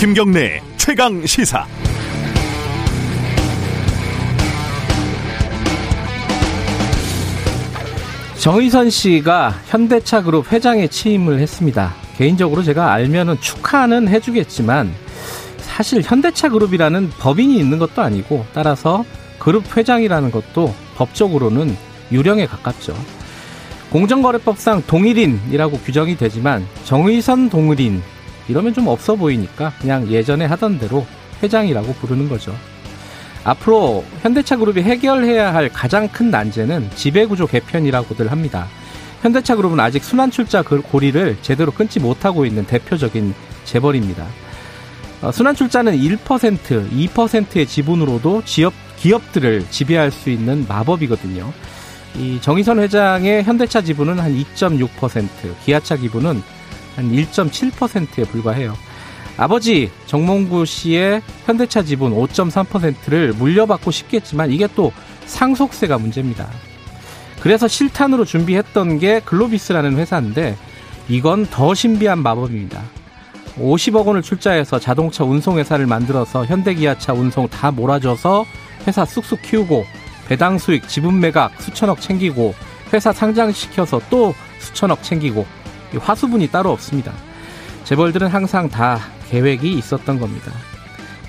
김경래 최강 시사. 정의선 씨가 현대차 그룹 회장에 취임을 했습니다. 개인적으로 제가 알면은 축하는 해주겠지만 사실 현대차 그룹이라는 법인이 있는 것도 아니고 따라서 그룹 회장이라는 것도 법적으로는 유령에 가깝죠. 공정거래법상 동일인이라고 규정이 되지만 정의선 동일인 이러면 좀 없어 보이니까 그냥 예전에 하던 대로 회장이라고 부르는 거죠. 앞으로 현대차 그룹이 해결해야 할 가장 큰 난제는 지배구조 개편이라고들 합니다. 현대차 그룹은 아직 순환출자 고리를 제대로 끊지 못하고 있는 대표적인 재벌입니다. 어, 순환출자는 1%, 2%의 지분으로도 지역, 기업들을 지배할 수 있는 마법이거든요. 이 정의선 회장의 현대차 지분은 한 2.6%, 기아차 기분은 한 1.7%에 불과해요. 아버지 정몽구 씨의 현대차 지분 5.3%를 물려받고 싶겠지만 이게 또 상속세가 문제입니다. 그래서 실탄으로 준비했던 게 글로비스라는 회사인데 이건 더 신비한 마법입니다. 50억 원을 출자해서 자동차 운송회사를 만들어서 현대기아차 운송 다 몰아줘서 회사 쑥쑥 키우고 배당 수익, 지분 매각 수천억 챙기고 회사 상장시켜서 또 수천억 챙기고 화수분이 따로 없습니다. 재벌들은 항상 다 계획이 있었던 겁니다.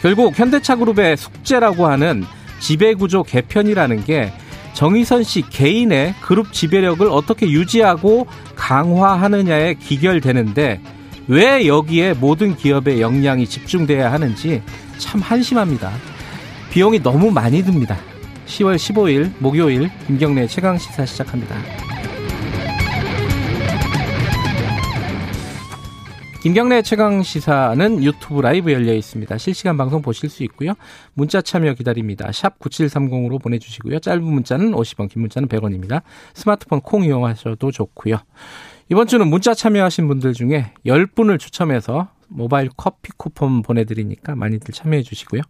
결국 현대차 그룹의 숙제라고 하는 지배구조 개편이라는 게 정의선 씨 개인의 그룹 지배력을 어떻게 유지하고 강화하느냐에 기결되는데 왜 여기에 모든 기업의 역량이 집중돼야 하는지 참 한심합니다. 비용이 너무 많이 듭니다. 10월 15일 목요일 김경래 최강 시사 시작합니다. 김경래 최강 시사는 유튜브 라이브 열려 있습니다. 실시간 방송 보실 수 있고요. 문자 참여 기다립니다. 샵 9730으로 보내주시고요. 짧은 문자는 50원, 긴 문자는 100원입니다. 스마트폰 콩 이용하셔도 좋고요. 이번 주는 문자 참여하신 분들 중에 10분을 추첨해서 모바일 커피 쿠폰 보내드리니까 많이들 참여해 주시고요.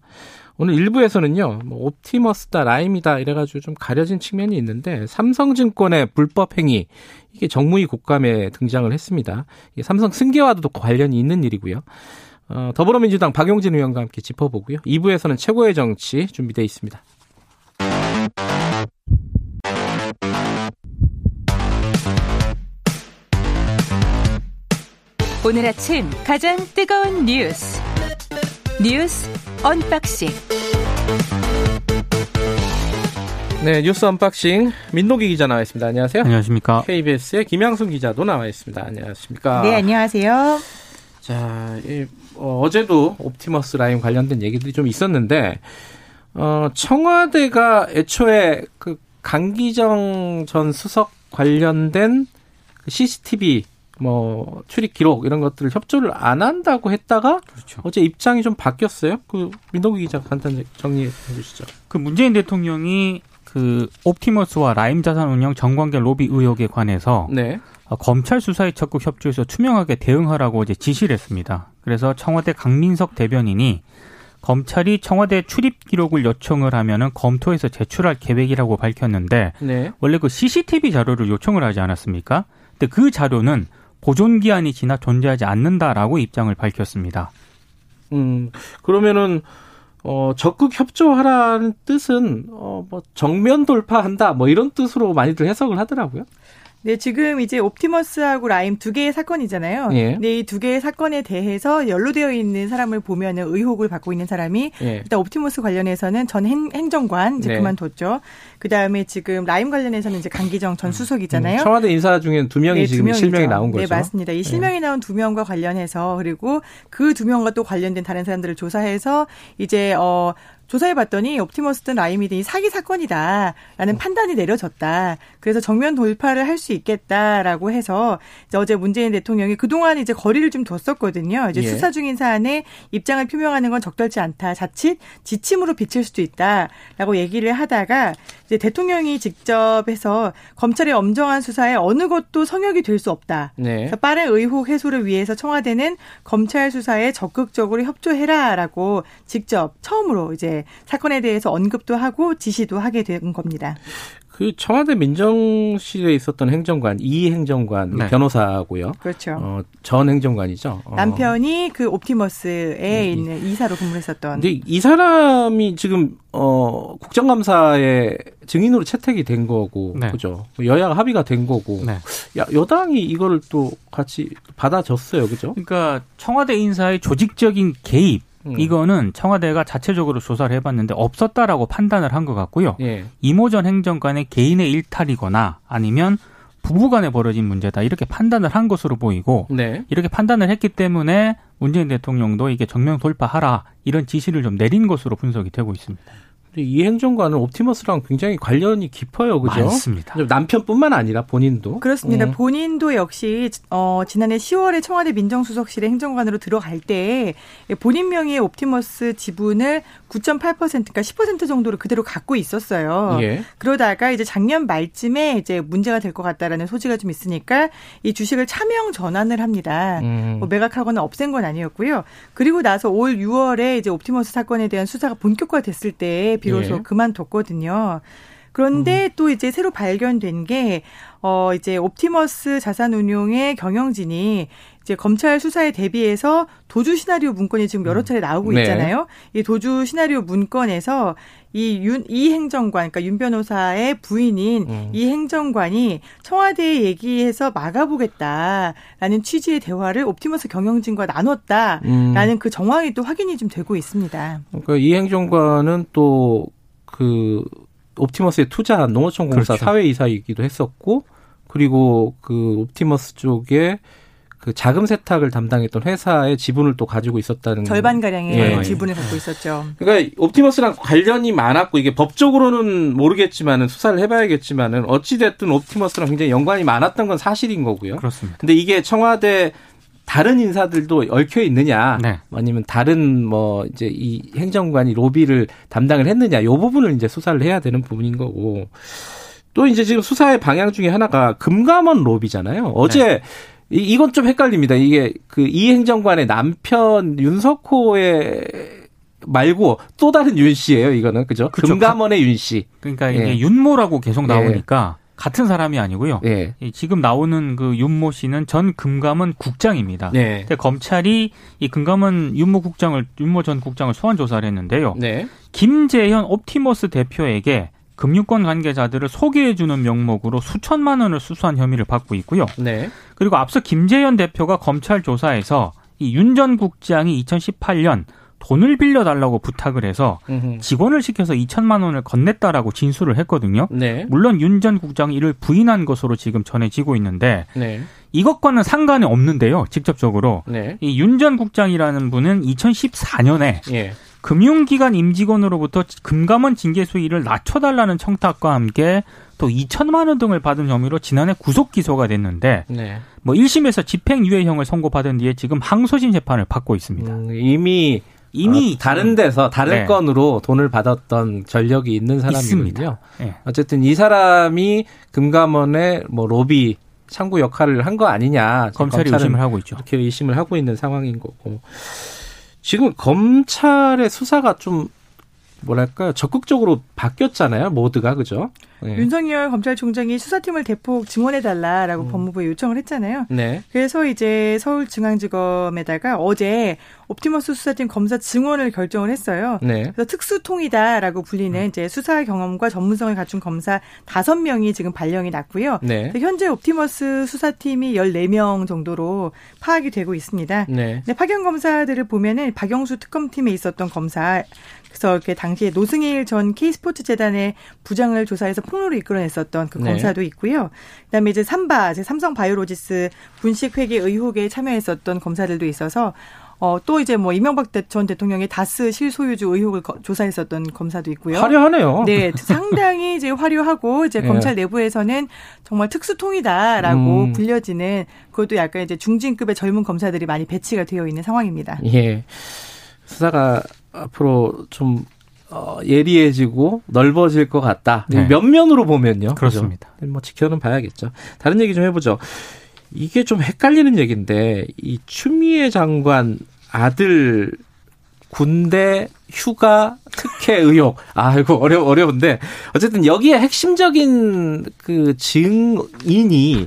오늘 일부에서는요, 뭐 옵티머스다, 라임이다 이래가지고 좀 가려진 측면이 있는데 삼성증권의 불법 행위 이게 정무위 국감에 등장을 했습니다. 삼성 승계와도 관련이 있는 일이고요. 어, 더불어민주당 박용진 의원과 함께 짚어보고요. 2부에서는 최고의 정치 준비되어 있습니다. 오늘 아침 가장 뜨거운 뉴스 뉴스 unboxing 네 뉴스 unboxing 민노기 기자 나와 있습니다. 안녕하세요. 안녕하십니까. KBS의 김양순 기자도 나와 있습니다. 안녕하십니까. 네 안녕하세요. 자 이, 어, 어제도 옵티머스 라인 관련된 얘기들이 좀 있었는데 어, 청와대가 애초에 그 강기정 전 수석 관련된 CCTV 그 뭐 출입 기록 이런 것들을 협조를 안 한다고 했다가 그렇죠. 어제 입장이 좀 바뀌었어요. 그 민동기 기자 간단 정리해 주시죠. 그 문재인 대통령이 그 옵티머스와 라임 자산 운영 정관계 로비 의혹에 관해서 네. 어, 검찰 수사에 적극 협조해서 투명하게 대응하라고 이제 지시를 했습니다. 그래서 청와대 강민석 대변인이 검찰이 청와대 출입 기록을 요청을 하면은 검토해서 제출할 계획이라고 밝혔는데 네. 원래 그 CCTV 자료를 요청을 하지 않았습니까? 근데 그 자료는 보존 기한이 지나 존재하지 않는다라고 입장을 밝혔습니다. 음, 그러면은 어, 적극 협조하라는 뜻은 어, 뭐 정면 돌파한다 뭐 이런 뜻으로 많이들 해석을 하더라고요. 네, 지금 이제 옵티머스하고 라임 두 개의 사건이잖아요. 예. 네, 이 두 개의 사건에 대해서 연루되어 있는 사람을 보면은 의혹을 받고 있는 사람이 예. 일단 옵티머스 관련해서는 전 행, 정관 이제 네. 그만뒀죠. 그 다음에 지금 라임 관련해서는 이제 강기정 전 음. 수석이잖아요. 음, 청와대 인사 중에는 두 명이 네, 지금 두 실명이 나온 거죠. 네, 맞습니다. 이 예. 실명이 나온 두 명과 관련해서 그리고 그 두 명과 또 관련된 다른 사람들을 조사해서 이제 어 조사해 봤더니 옵티머스든 라이미든이 사기 사건이다라는 어. 판단이 내려졌다. 그래서 정면 돌파를 할 수 있겠다라고 해서 어제 문재인 대통령이 그동안 이제 거리를 좀 뒀었거든요. 이제 예. 수사 중인 사안에 입장을 표명하는 건 적절치 않다. 자칫 지침으로 비칠 수도 있다라고 얘기를 하다가 이제 대통령이 직접 해서 검찰의 엄정한 수사에 어느 것도 성역이 될 수 없다. 네. 빠른 의혹 해소를 위해서 청와대는 검찰 수사에 적극적으로 협조해라라고 직접 처음으로 이제 이제 사건에 대해서 언급도 하고 지시도 하게 된 겁니다. 그 청와대 민정실에 있었던 행정관 이 행정관 네. 변호사고요. 그렇죠. 어, 전 행정관이죠. 어. 남편이 그 옵티머스에 네. 있는 이사로 근무했었던. 근데 이 사람이 지금 어 국정감사에 증인으로 채택이 된 거고 네. 그죠. 여야가 합의가 된 거고. 네. 야, 여당이 이거를 또 같이 받아줬어요. 그죠? 그러니까 청와대 인사의 조직적인 개입 음. 이거는 청와대가 자체적으로 조사를 해봤는데 없었다라고 판단을 한 것 같고요. 예. 이모 전 행정관의 개인의 일탈이거나 아니면 부부간에 벌어진 문제다 이렇게 판단을 한 것으로 보이고 네. 이렇게 판단을 했기 때문에 문재인 대통령도 이게 정면 돌파하라 이런 지시를 좀 내린 것으로 분석이 되고 있습니다. 이 행정관은 옵티머스랑 굉장히 관련이 깊어요, 그죠? 맞습니다. 남편뿐만 아니라 본인도 그렇습니다. 음. 본인도 역시 어, 지난해 10월에 청와대 민정수석실에 행정관으로 들어갈 때 본인 명의의 옵티머스 지분을 9.8% 그러니까 10% 정도로 그대로 갖고 있었어요. 예. 그러다가 이제 작년 말쯤에 이제 문제가 될 것 같다라는 소지가 좀 있으니까 이 주식을 차명 전환을 합니다. 음. 뭐 매각하거나 없앤 건 아니었고요. 그리고 나서 올 6월에 이제 옵티머스 사건에 대한 수사가 본격화됐을 때 비로소 예. 그만뒀거든요. 그런데 음. 또 이제 새로 발견된 게, 어, 이제 옵티머스 자산운용의 경영진이 이제 검찰 수사에 대비해서 도주 시나리오 문건이 지금 여러 음. 차례 나오고 네. 있잖아요. 이 도주 시나리오 문건에서 이 윤, 이 행정관, 그러니까 윤 변호사의 부인인 음. 이 행정관이 청와대에 얘기해서 막아보겠다라는 취지의 대화를 옵티머스 경영진과 나눴다라는 음. 그 정황이 또 확인이 좀 되고 있습니다. 그러니까 이 행정관은 또 그 옵티머스에 투자한 농어촌 공사 그렇죠. 사외이사이기도 했었고 그리고 그 옵티머스 쪽에 그 자금 세탁을 담당했던 회사의 지분을 또 가지고 있었다는 절반 가량의 예. 지분을 갖고 있었죠. 그러니까 옵티머스랑 관련이 많았고 이게 법적으로는 모르겠지만은 수사를 해봐야겠지만은 어찌 됐든 옵티머스랑 굉장히 연관이 많았던 건 사실인 거고요. 그렇습니다. 근데 이게 청와대 다른 인사들도 얽혀 있느냐, 네. 아니면 다른 뭐 이제 이 행정관이 로비를 담당을 했느냐, 요 부분을 이제 수사를 해야 되는 부분인 거고. 또 이제 지금 수사의 방향 중에 하나가 금감원 로비잖아요. 어제 네. 이, 이건 좀 헷갈립니다. 이게 그 이 행정관의 남편 윤석호의 말고 또 다른 윤 씨예요. 이거는 그죠? 그쵸. 금감원의 윤 씨. 그러니까 이게 예. 윤모라고 계속 나오니까 예. 같은 사람이 아니고요. 예. 지금 나오는 그 윤모 씨는 전 금감원 국장입니다. 네. 검찰이 이 금감원 윤모 국장을 윤모 전 국장을 소환 조사를 했는데요. 네. 김재현 옵티머스 대표에게 금융권 관계자들을 소개해주는 명목으로 수천만 원을 수수한 혐의를 받고 있고요. 네. 그리고 앞서 김재현 대표가 검찰 조사에서 이 윤 전 국장이 2018년 돈을 빌려달라고 부탁을 해서 직원을 시켜서 2천만 원을 건넸다라고 진술을 했거든요. 네. 물론 윤 전 국장이 이를 부인한 것으로 지금 전해지고 있는데 네. 이것과는 상관이 없는데요. 직접적으로 네. 이윤 전 국장이라는 분은 2014년에 예. 금융기관 임직원으로부터 금감원 징계 수위를 낮춰달라는 청탁과 함께 또 2천만 원 등을 받은 혐의로 지난해 구속 기소가 됐는데 네. 뭐 1심에서 집행유예형을 선고받은 뒤에 지금 항소심 재판을 받고 있습니다. 음, 이미 이미 어, 다른 데서 다른 네. 건으로 돈을 받았던 전력이 있는 사람이거든요. 네. 어쨌든 이 사람이 금감원의 뭐 로비 창구 역할을 한 거 아니냐. 검찰이 의심을 하고 있죠. 이렇게 의심을 하고 있는 상황인 거고. 지금 검찰의 수사가 좀 뭐랄까요? 적극적으로 바뀌었잖아요. 모드가. 그죠? 네. 윤석열 검찰총장이 수사팀을 대폭 증원해달라라고 음. 법무부에 요청을 했잖아요. 네. 그래서 이제 서울중앙지검에다가 어제 옵티머스 수사팀 검사 증원을 결정을 했어요. 네. 그래서 특수통이다라고 불리는 음. 이제 수사 경험과 전문성을 갖춘 검사 다섯 명이 지금 발령이 났고요. 네. 현재 옵티머스 수사팀이 14명 정도로 파악이 되고 있습니다. 네. 파견 검사들을 보면은 박영수 특검팀에 있었던 검사 그래서 이렇게 당시에 노승일 전 K스포츠 재단의 부장을 조사해서 폭로를 이끌어냈었던 그 네. 검사도 있고요. 그다음에 이제 삼바, 이제 삼성 바이오로지스 분식 회계 의혹에 참여했었던 검사들도 있어서 어, 또 이제 뭐 이명박 전 대통령의 다스 실소유주 의혹을 거, 조사했었던 검사도 있고요. 화려하네요. 네, 상당히 이제 화려하고 이제 네. 검찰 내부에서는 정말 특수통이다라고 음. 불려지는 그것도 약간 이제 중진급의 젊은 검사들이 많이 배치가 되어 있는 상황입니다. 예. 수사가 앞으로 좀 어, 예리해지고 넓어질 것 같다. 네. 면면으로 보면요. 그렇습니다. 그렇죠? 뭐 지켜는 봐야겠죠. 다른 얘기 좀 해보죠. 이게 좀 헷갈리는 얘기인데 이 추미애 장관 아들 군대 휴가 특혜 의혹. 아, 이거 어려 어려운데 어쨌든 여기에 핵심적인 그 증인이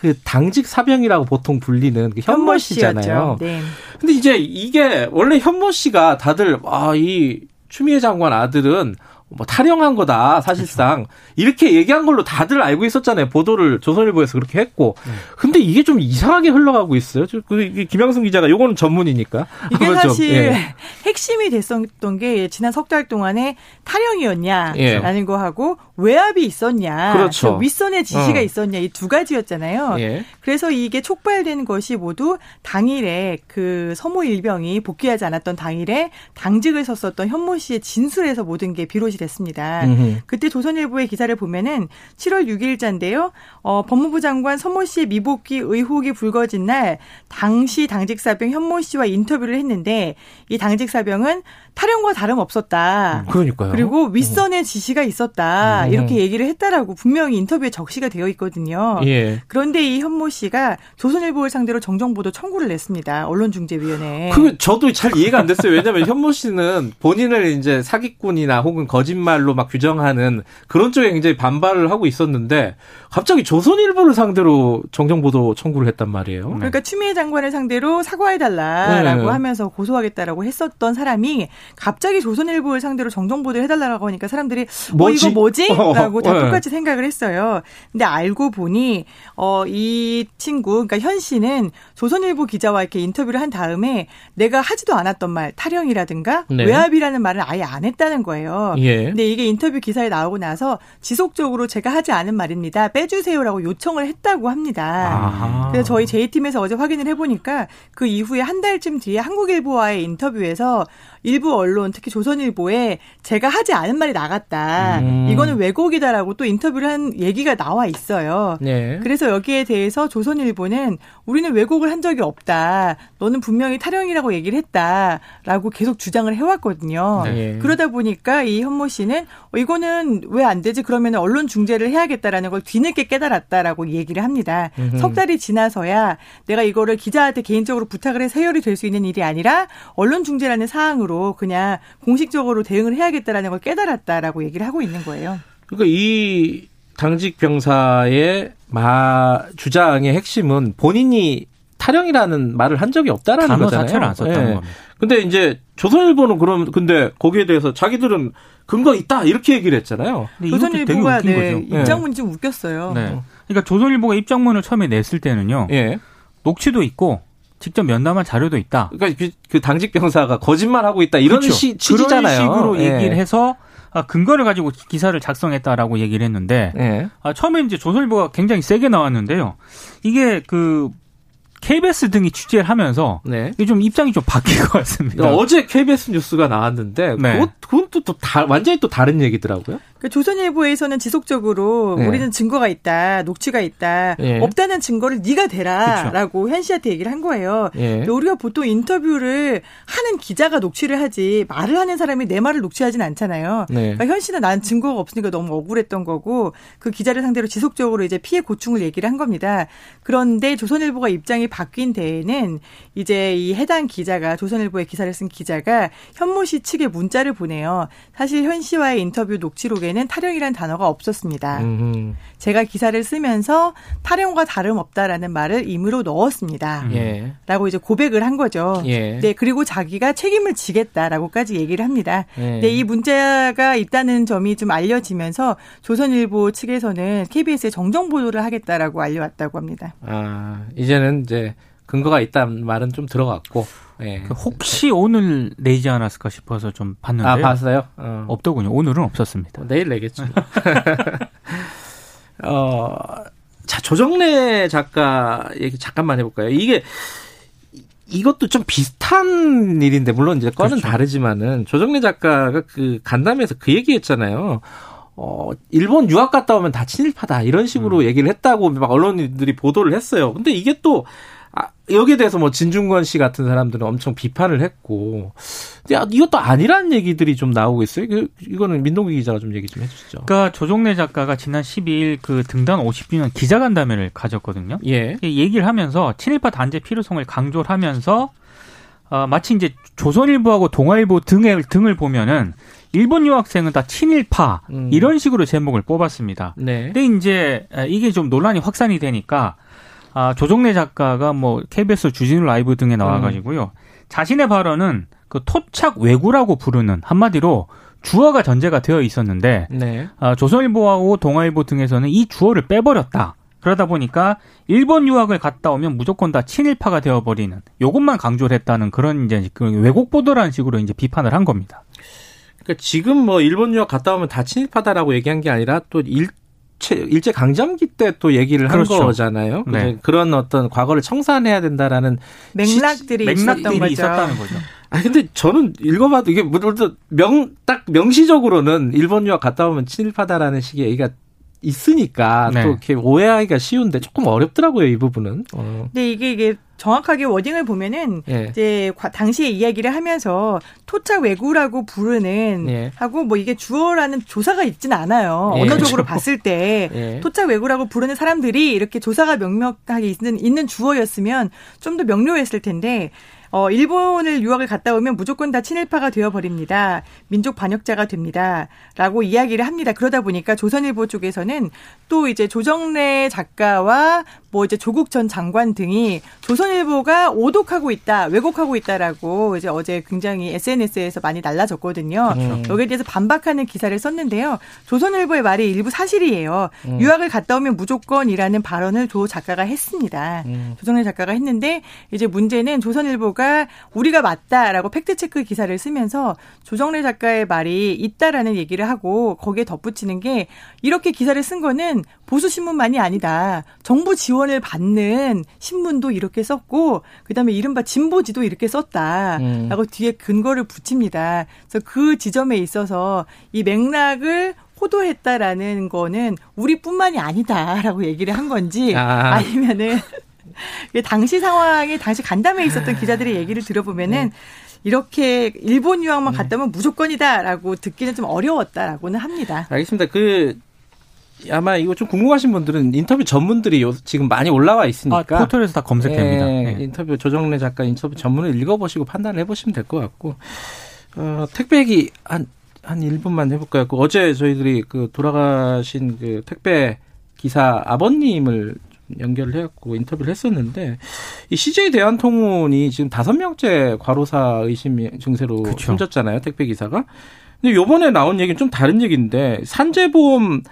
그 당직 사병이라고 보통 불리는 그 현모 씨잖아요. 네. 근데 이제 이게 원래 현모 씨가 다들 아, 이 추미애 장관 아들은 뭐 탈영한 거다 사실상 그렇죠. 이렇게 얘기한 걸로 다들 알고 있었잖아요 보도를 조선일보에서 그렇게 했고 네. 근데 이게 좀 이상하게 흘러가고 있어요 그 김양승 기자가 요거는 전문이니까 이게 사실 예. 핵심이 됐었던 게 지난 석 달 동안에 탈영이었냐라는 예. 거 하고 외압이 있었냐 그렇죠. 그 윗선의 지시가 어. 있었냐 이 두 가지였잖아요 예. 그래서 이게 촉발된 것이 모두 당일에 그 서모 일병이 복귀하지 않았던 당일에 당직을 섰었던 현모 씨의 진술에서 모든 게 비롯이 됐습니다. 음흠. 그때 조선일보의 기사를 보면은 7월 6일자인데요. 어, 법무부 장관 서모 씨의 미복귀 의혹이 불거진 날 당시 당직 사병 현모 씨와 인터뷰를 했는데 이 당직 사병은 탈영과 다름 없었다. 음, 그러니까요. 그리고 윗선의 지시가 있었다. 음. 이렇게 얘기를 했다라고 분명히 인터뷰에 적시가 되어 있거든요. 예. 그런데 이 현모 씨가 조선일보를 상대로 정정보도 청구를 냈습니다. 언론중재위원회에. 그 저도 잘 이해가 안 됐어요. 왜냐하면 현모 씨는 본인을 이제 사기꾼이나 혹은 거짓말로 막 규정하는 그런 쪽에 굉장히 반발을 하고 있었는데 갑자기 조선일보를 상대로 정정보도 청구를 했단 말이에요. 그러니까 추미애 장관을 상대로 사과해달라라고 네. 하면서 고소하겠다라고 했었던 사람이 갑자기 조선일보를 상대로 정정보도를 해달라고 하니까 사람들이 뭐지? 어 이거 뭐지? 라고 다 네. 똑같이 생각을 했어요. 근데 알고 보니 어 이 친구 그러니까 현 씨는 조선일보 기자와 이렇게 인터뷰를 한 다음에 내가 하지도 않았던 말 탈영이라든가 네. 외압이라는 말을 아예 안 했다는 거예요. 예. 근데 이게 인터뷰 기사에 나오고 나서 지속적으로 제가 하지 않은 말입니다. 빼주세요라고 요청을 했다고 합니다. 아하. 그래서 저희 제이팀에서 어제 확인을 해보니까 그 이후에 한 달쯤 뒤에 한국일보와의 인터뷰에서 일부 언론 특히 조선일보에 제가 하지 않은 말이 나갔다. 음. 이거는 왜곡이다라고 또 인터뷰를 한 얘기가 나와 있어요. 네. 그래서 여기에 대해서 조선일보는 우리는 왜곡을 한 적이 없다. 너는 분명히 탈영이라고 얘기를 했다라고 계속 주장을 해왔거든요. 네. 그러다 보니까 이 현모 씨는 어, 이거는 왜 안 되지? 그러면 언론 중재를 해야겠다라는 걸 뒤늦게 깨달았다라고 얘기를 합니다. 음흠. 석 달이 지나서야 내가 이거를 기자한테 개인적으로 부탁을 해서 해결이 될 수 있는 일이 아니라 언론 중재라는 사항으로 그냥 공식적으로 대응을 해야겠다라는 걸 깨달았다라고 얘기를 하고 있는 거예요. 그러니까 이 당직 병사의 마 주장의 핵심은 본인이 탈영이라는 말을 한 적이 없다라는 단어 거잖아요. 자체를 안 썼다는 네. 겁니다. 근데 이제 조선일보는 그럼 근데 거기에 대해서 자기들은 근거 있다 이렇게 얘기를 했잖아요. 조선일보가 네, 입장문이 좀 웃겼어요. 네. 그러니까 조선일보가 입장문을 처음에 냈을 때는요. 예. 녹취도 있고 직접 면담한 자료도 있다. 그러니까 그, 그 당직 병사가 거짓말 하고 있다 이런 그렇죠. 시, 취지잖아요. 그런 식으로 예. 얘기를 해서 아, 근거를 가지고 기사를 작성했다라고 얘기를 했는데 예. 아, 처음에 이제 조선일보가 굉장히 세게 나왔는데요. 이게 그 KBS 등이 취재를 하면서 네. 이게 좀 입장이 좀 바뀐 것 같습니다. 어제 KBS 뉴스가 나왔는데 네. 그것, 그건 또, 또 다, 완전히 또 다른 얘기더라고요. 그 조선일보에서는 지속적으로 네. 우리는 증거가 있다, 녹취가 있다, 네. 없다는 증거를 네가 대라라고 현 씨한테 얘기를 한 거예요. 네. 우리가 보통 인터뷰를 하는 기자가 녹취를 하지 말을 하는 사람이 내 말을 녹취하진 않잖아요. 네. 그러니까 현 씨는 난 증거가 없으니까 너무 억울했던 거고 그 기자를 상대로 지속적으로 이제 피해 고충을 얘기를 한 겁니다. 그런데 조선일보가 입장이 바뀐 데에는 이제 이 해당 기자가 조선일보의 기사를 쓴 기자가 현모 씨 측에 문자를 보내요. 사실 현 씨와의 인터뷰 녹취록에 는 탈영이란 단어가 없었습니다. 음흠. 제가 기사를 쓰면서 탈영과 다름없다라는 말을 임으로 넣었습니다. 예. 라고 이제 고백을 한 거죠. 예. 네, 그리고 자기가 책임을 지겠다라고까지 얘기를 합니다. 예. 네, 이 문자가 있다는 점이 좀 알려지면서 조선일보 측에서는 KBS에 정정 보도를 하겠다라고 알려왔다고 합니다. 아, 이제는 이제 근거가 있다는 말은 좀 들어갔고. 예. 그 혹시 오늘 내지 않았을까 싶어서 좀 봤는데. 아, 봤어요? 어. 없더군요. 오늘은 없었습니다. 뭐 내일 내겠죠. 어, 자, 조정래 작가 얘기 잠깐만 해볼까요? 이게, 이것도 좀 비슷한 일인데, 물론 이제 건은 그렇죠. 다르지만은, 조정래 작가가 그 간담회에서 그 얘기 했잖아요. 어, 일본 유학 갔다 오면 다 친일파다. 이런 식으로 음. 얘기를 했다고 막 언론인들이 보도를 했어요. 근데 이게 또, 아, 여기에 대해서 뭐 진중권 씨 같은 사람들은 엄청 비판을 했고, 야, 이것도 아니란 얘기들이 좀 나오고 있어요. 그, 이거는 민동기 기자가 좀 얘기 좀 해주시죠. 그러니까 조종래 작가가 지난 12일 그 등단 50주년 기자간담회를 가졌거든요. 예. 얘기를 하면서 친일파 단죄 필요성을 강조를 하면서 어, 마치 이제 조선일보하고 동아일보 등을 등을 보면은 일본 유학생은 다 친일파 음. 이런 식으로 제목을 뽑았습니다. 네. 근데 이제 이게 좀 논란이 확산이 되니까 아, 조정래 작가가 뭐 KBS 주진우 라이브 등에 나와가지고요. 음. 자신의 발언은 그 토착 왜구라고 부르는 한마디로 주어가 전제가 되어 있었는데 네. 아, 조선일보하고 동아일보 등에서는 이 주어를 빼버렸다. 그러다 보니까 일본 유학을 갔다 오면 무조건 다 친일파가 되어버리는 요것만 강조를 했다는 그런 이제 그 왜곡 보도라는 식으로 이제 비판을 한 겁니다. 그러니까 지금 뭐 일본 유학 갔다 오면 다 친일파다라고 얘기한 게 아니라 또 일체 일제 강점기 때 또 얘기를 그렇죠. 한 거잖아요. 네. 그런 어떤 과거를 청산해야 된다라는 맥락들이, 맥락들이 있었다는 거죠. 아 근데 저는 읽어봐도 이게 명딱 명시적으로는 일본 유학 갔다 오면 친일파다라는 식의 얘기가 있으니까 네. 또 이렇게 오해하기가 쉬운데 조금 어렵더라고요 이 부분은. 어. 근데 이게 이게 정확하게 워딩을 보면은 예. 이제 당시에 이야기를 하면서 토착 외구라고 부르는 예. 하고 뭐 이게 주어라는 조사가 있지는 않아요. 예. 언어적으로 그렇죠. 봤을 때 예. 토착 외구라고 부르는 사람들이 이렇게 조사가 명명하게 있는 있는 주어였으면 좀 더 명료했을 텐데 어, 일본을 유학을 갔다 오면 무조건 다 친일파가 되어버립니다. 민족 반역자가 됩니다. 라고 이야기를 합니다. 그러다 보니까 조선일보 쪽에서는 또 이제 조정래 작가와 뭐 이제 조국 전 장관 등이 조선일보가 오독하고 있다, 왜곡하고 있다라고 이제 어제 굉장히 SNS에서 많이 날라졌거든요. 음. 여기에 대해서 반박하는 기사를 썼는데요. 조선일보의 말이 일부 사실이에요. 음. 유학을 갔다 오면 무조건이라는 발언을 조 작가가 했습니다. 음. 조정래 작가가 했는데 이제 문제는 조선일보가 우리가 맞다라고 팩트 체크 기사를 쓰면서 조정래 작가의 말이 있다라는 얘기를 하고 거기에 덧붙이는 게 이렇게 기사를 쓴 거는 보수 신문만이 아니다. 정부 지원 지원을 받는 신문도 이렇게 썼고 그다음에 이른바 진보지도 이렇게 썼다라고 음. 뒤에 근거를 붙입니다. 그래서 그 지점에 있어서 이 맥락을 호도했다라는 거는 우리뿐만이 아니다라고 얘기를 한 건지 아. 아니면은 당시 상황에 당시 간담회에 있었던 기자들의 얘기를 들어보면은 네. 이렇게 일본 유학만 갔다 오면 무조건이다라고 듣기는 좀 어려웠다라고는 합니다. 알겠습니다. 그 아마 이거 좀 궁금하신 분들은 인터뷰 전문들이 요, 지금 많이 올라와 있으니까 아, 포털에서 다 검색됩니다. 네, 네. 인터뷰 조정래 작가 인터뷰 전문을 읽어보시고 판단을 해보시면 될 것 같고 어, 택배 얘기 한, 한 1분만 해볼까요? 그 어제 저희들이 그 돌아가신 그 택배 기사 아버님을 연결을 해갖고 인터뷰를 했었는데 이 CJ 대한통운이 지금 다섯 명째 과로사 의심 증세로 그쵸. 숨졌잖아요 택배 기사가. 근데 요번에 나온 얘기는 좀 다른 얘기인데 산재보험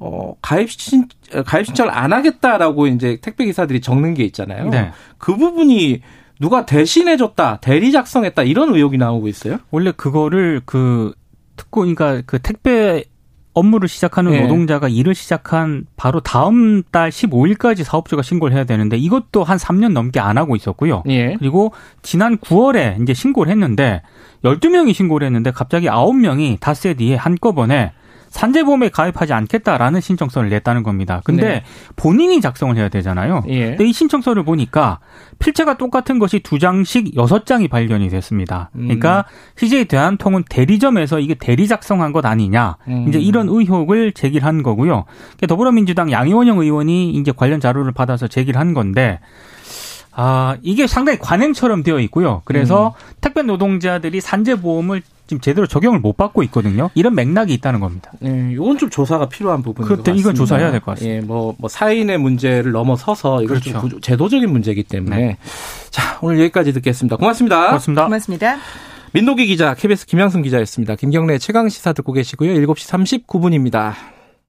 어, 가입 신, 가입 신청을 안 하겠다라고 이제 택배 기사들이 적는 게 있잖아요. 네. 그 부분이 누가 대신해 줬다, 대리 작성했다 이런 의혹이 나오고 있어요. 원래 그거를 그 특고, 그러니까 그 택배 업무를 시작하는 네. 노동자가 일을 시작한 바로 다음 달 15일까지 사업주가 신고를 해야 되는데 이것도 한 3년 넘게 안 하고 있었고요. 네. 그리고 지난 9월에 이제 신고를 했는데 12명이 신고를 했는데 갑자기 9명이 닷새 뒤에 한꺼번에 산재보험에 가입하지 않겠다라는 신청서를 냈다는 겁니다. 근데 네. 본인이 작성을 해야 되잖아요. 예. 근데 이 신청서를 보니까 필체가 똑같은 것이 두 장씩 여섯 장이 발견이 됐습니다. 음. 그러니까 CJ 대한통운 대리점에서 이게 대리 작성한 것 아니냐. 음. 이제 이런 의혹을 제기한 거고요. 그러니까 더불어민주당 양이원영 의원이 이제 관련 자료를 받아서 제기를 한 건데 아, 이게 상당히 관행처럼 되어 있고요. 그래서 음. 택배 노동자들이 산재보험을 지금 제대로 적용을 못 받고 있거든요. 이런 맥락이 있다는 겁니다. 네, 이건 좀 조사가 필요한 부분인 것 같습니다. 이건 조사해야 될 것 같습니다. 예, 뭐, 뭐 사인의 문제를 넘어서서 이건 그렇죠. 좀 제도적인 문제이기 때문에 네. 자 오늘 여기까지 듣겠습니다. 고맙습니다. 고맙습니다. 고맙습니다. 민노기 기자, KBS 김양순 기자였습니다. 김경래 최강 시사 듣고 계시고요. 7시 39분입니다.